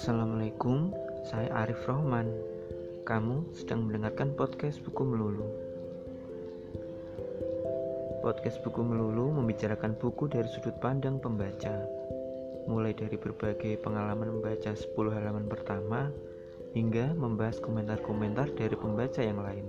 Assalamualaikum, saya Arif Rohman. Kamu sedang mendengarkan podcast Buku Melulu. Podcast Buku Melulu membicarakan buku dari sudut pandang pembaca, mulai dari berbagai pengalaman membaca 10 halaman pertama hingga membahas komentar-komentar dari pembaca yang lain.